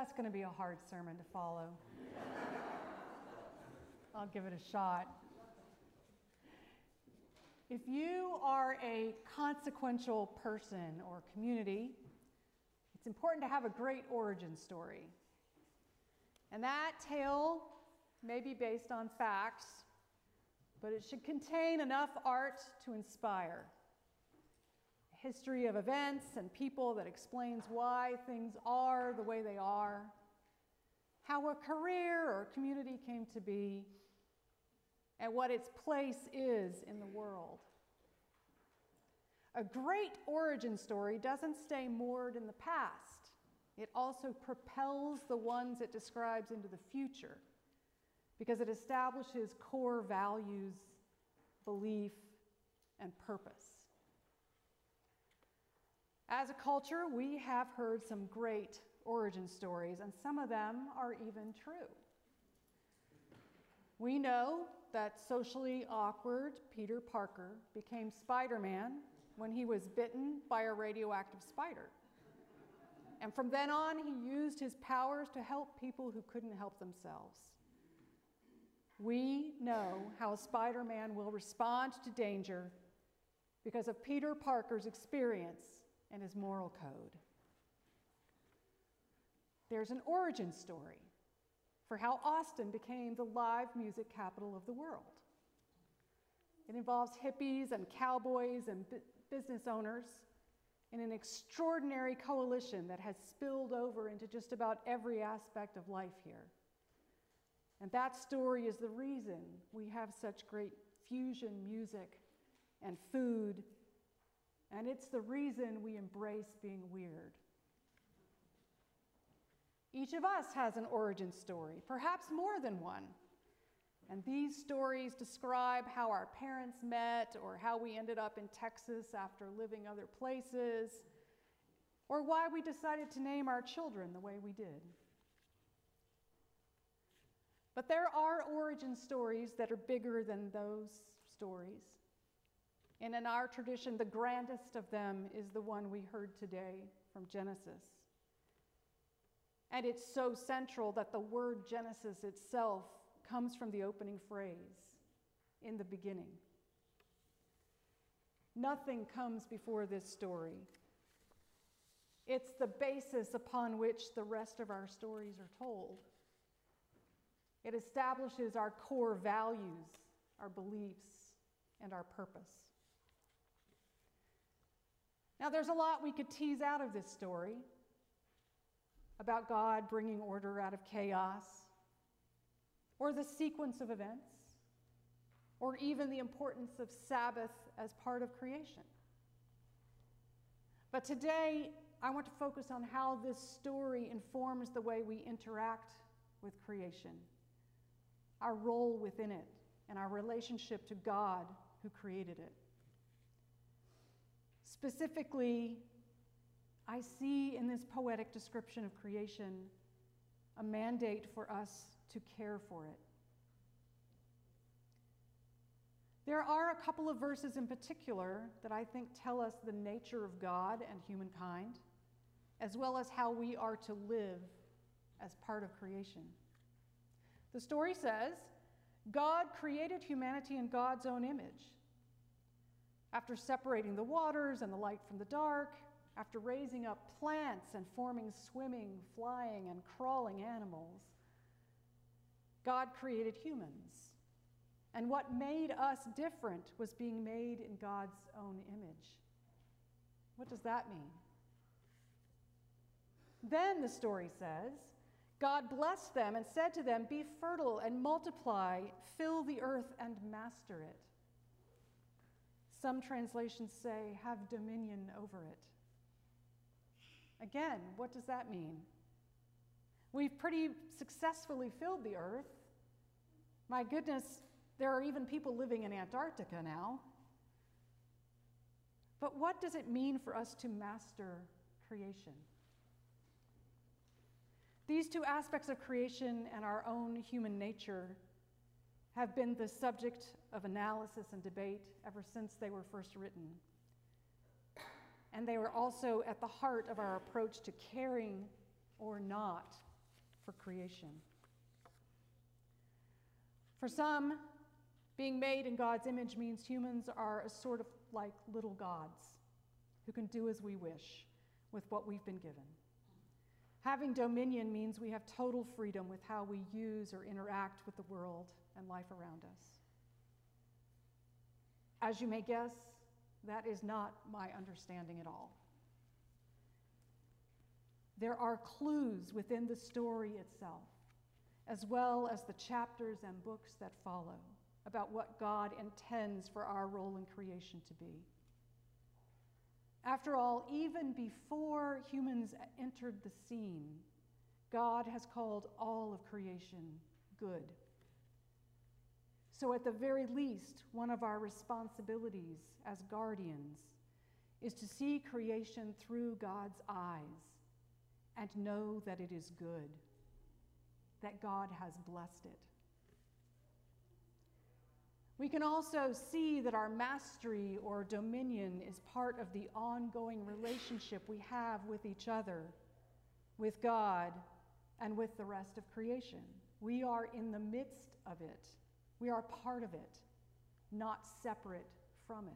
that's going to be a hard sermon to follow. I'll give it a shot. If you are a consequential person or community, it's important to have a great origin story. And that tale may be based on facts, but it should contain enough art to inspire. History of events and people that explains why things are the way they are, how a career or community came to be, and what its place is in the world. A great origin story doesn't stay moored in the past. It also propels the ones it describes into the future because it establishes core values, belief, and purpose. As a culture, we have heard some great origin stories, and some of them are even true. We know that socially awkward Peter Parker became Spider Man when he was bitten by a radioactive spider. And from then on, he used his powers to help people who couldn't help themselves. We know how Spider Man will respond to danger because of Peter Parker's experience and his moral code. There's an origin story for how Austin became the live music capital of the world. It involves hippies and cowboys and bu- business owners in an extraordinary coalition that has spilled over into just about every aspect of life here. And that story is the reason we have such great fusion music and food, and it's the reason we embrace being weird. Each of us has an origin story, perhaps more than one. And these stories describe how our parents met, or how we ended up in Texas after living other places, or why we decided to name our children the way we did. But there are origin stories that are bigger than those stories. And in our tradition, the grandest of them is the one we heard today from Genesis. And it's so central that the word Genesis itself comes from the opening phrase in the beginning. Nothing comes before this story. It's the basis upon which the rest of our stories are told. It establishes our core values, our beliefs, and our purpose. Now, there's a lot we could tease out of this story about God bringing order out of chaos, or the sequence of events, or even the importance of Sabbath as part of creation. But today, I want to focus on how this story informs the way we interact with creation, our role within it, and our relationship to God who created it. Specifically, I see in this poetic description of creation a mandate for us to care for it. There are a couple of verses in particular that I think tell us the nature of God and humankind, as well as how we are to live as part of creation. The story says God created humanity in God's own image. After separating the waters and the light from the dark, after raising up plants and forming swimming, flying, and crawling animals, God created humans. And what made us different was being made in God's own image. What does that mean? Then the story says, God blessed them and said to them, Be fertile and multiply, fill the earth and master it. Some translations say, Have dominion over it. Again, what does that mean? We've pretty successfully filled the earth. My goodness, there are even people living in Antarctica now. But what does it mean for us to master creation? These two aspects of creation and our own human nature have been the subject of analysis and debate ever since they were first written. And they were also at the heart of our approach to caring or not for creation. For some, being made in God's image means humans are a sort of like little gods who can do as we wish with what we've been given. Having dominion means we have total freedom with how we use or interact with the world and life around us. As you may guess, that is not my understanding at all. There are clues within the story itself, as well as the chapters and books that follow, about what God intends for our role in creation to be. After all, even before humans entered the scene, God has called all of creation good. So, at the very least, one of our responsibilities as guardians is to see creation through God's eyes and know that it is good, that God has blessed it. We can also see that our mastery or dominion is part of the ongoing relationship we have with each other, with God, and with the rest of creation. We are in the midst of it, we are part of it, not separate from it.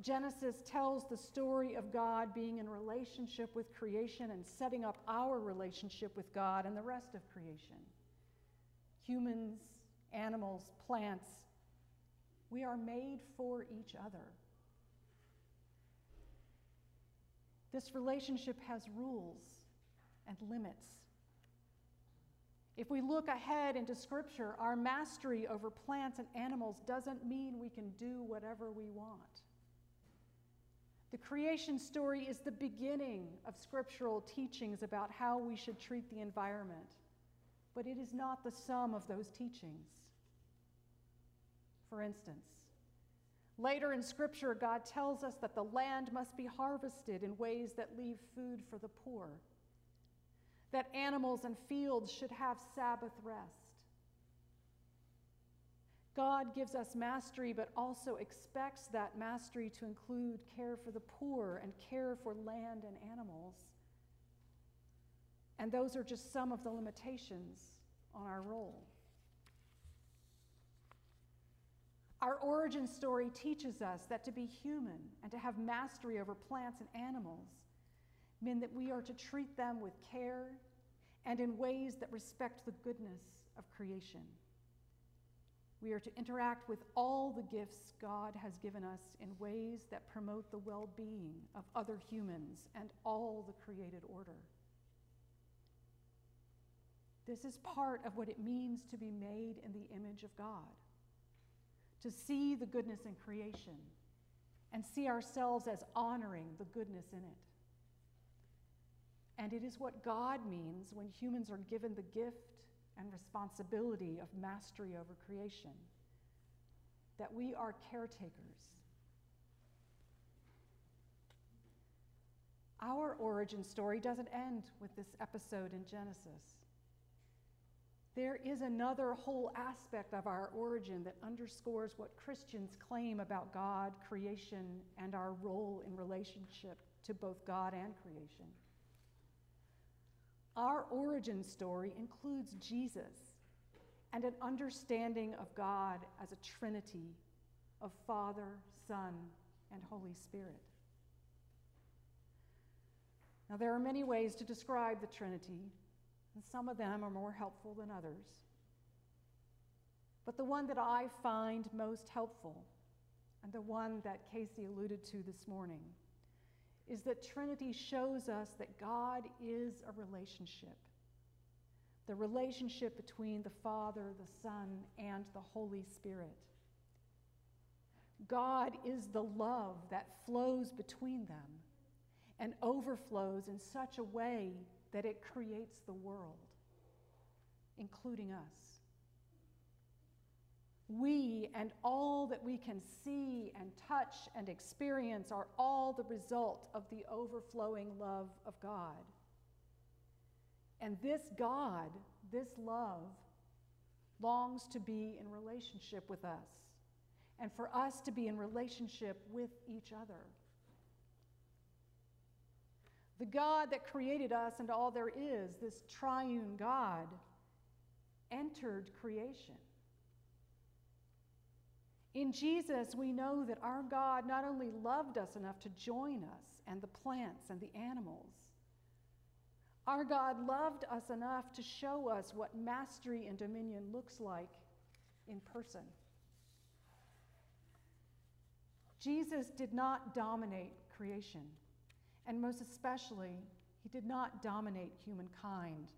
Genesis tells the story of God being in relationship with creation and setting up our relationship with God and the rest of creation. Humans, animals, plants, we are made for each other. This relationship has rules and limits. If we look ahead into Scripture, our mastery over plants and animals doesn't mean we can do whatever we want. The creation story is the beginning of scriptural teachings about how we should treat the environment, but it is not the sum of those teachings. For instance, later in Scripture, God tells us that the land must be harvested in ways that leave food for the poor, that animals and fields should have Sabbath rest God gives us mastery, but also expects that mastery to include care for the poor and care for land and animals. And those are just some of the limitations on our role. Our origin story teaches us that to be human and to have mastery over plants and animals mean that we are to treat them with care and in ways that respect the goodness of creation. We are to interact with all the gifts God has given us in ways that promote the well being of other humans and all the created order. This is part of what it means to be made in the image of God, to see the goodness in creation and see ourselves as honoring the goodness in it. And it is what God means when humans are given the gift and responsibility of mastery over creation, that we are caretakers. Our origin story doesn't end with this episode in Genesis. There is another whole aspect of our origin that underscores what Christians claim about God, creation, and our role in relationship to both God and creation. Our origin story includes Jesus and an understanding of God as a trinity of Father, Son, and Holy Spirit. Now, there are many ways to describe the Trinity, and some of them are more helpful than others. But the one that I find most helpful, and the one that Casey alluded to this morning, is that Trinity shows us that God is a relationship. The relationship between the Father, the Son, and the Holy Spirit. God is the love that flows between them and overflows in such a way that it creates the world, including us we and all that we can see and touch and experience are all the result of the overflowing love of God. And this God, this love, longs to be in relationship with us and for us to be in relationship with each other. The God that created us and all there is, this triune God, entered creation. In Jesus, we know that our God not only loved us enough to join us and the plants and the animals, our God loved us enough to show us what mastery and dominion looks like in person. Jesus did not dominate creation, and most especially, he did not dominate humankind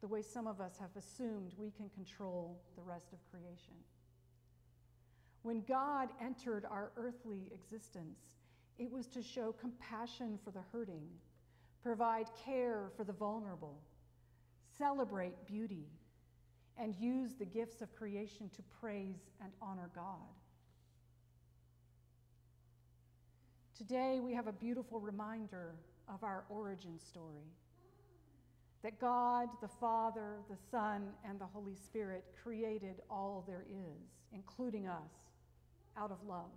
the way some of us have assumed we can control the rest of creation. When God entered our earthly existence, it was to show compassion for the hurting, provide care for the vulnerable, celebrate beauty, and use the gifts of creation to praise and honor God. Today, we have a beautiful reminder of our origin story that God, the Father, the Son, and the Holy Spirit created all there is, including us, out of love.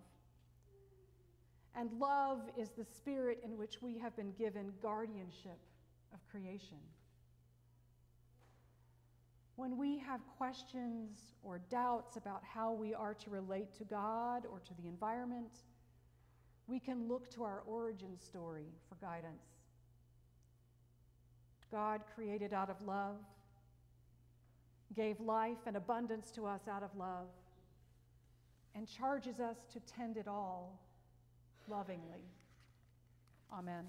And love is the spirit in which we have been given guardianship of creation. When we have questions or doubts about how we are to relate to God or to the environment, we can look to our origin story for guidance. God created out of love, gave life and abundance to us out of love, and charges us to tend it all lovingly. Amen.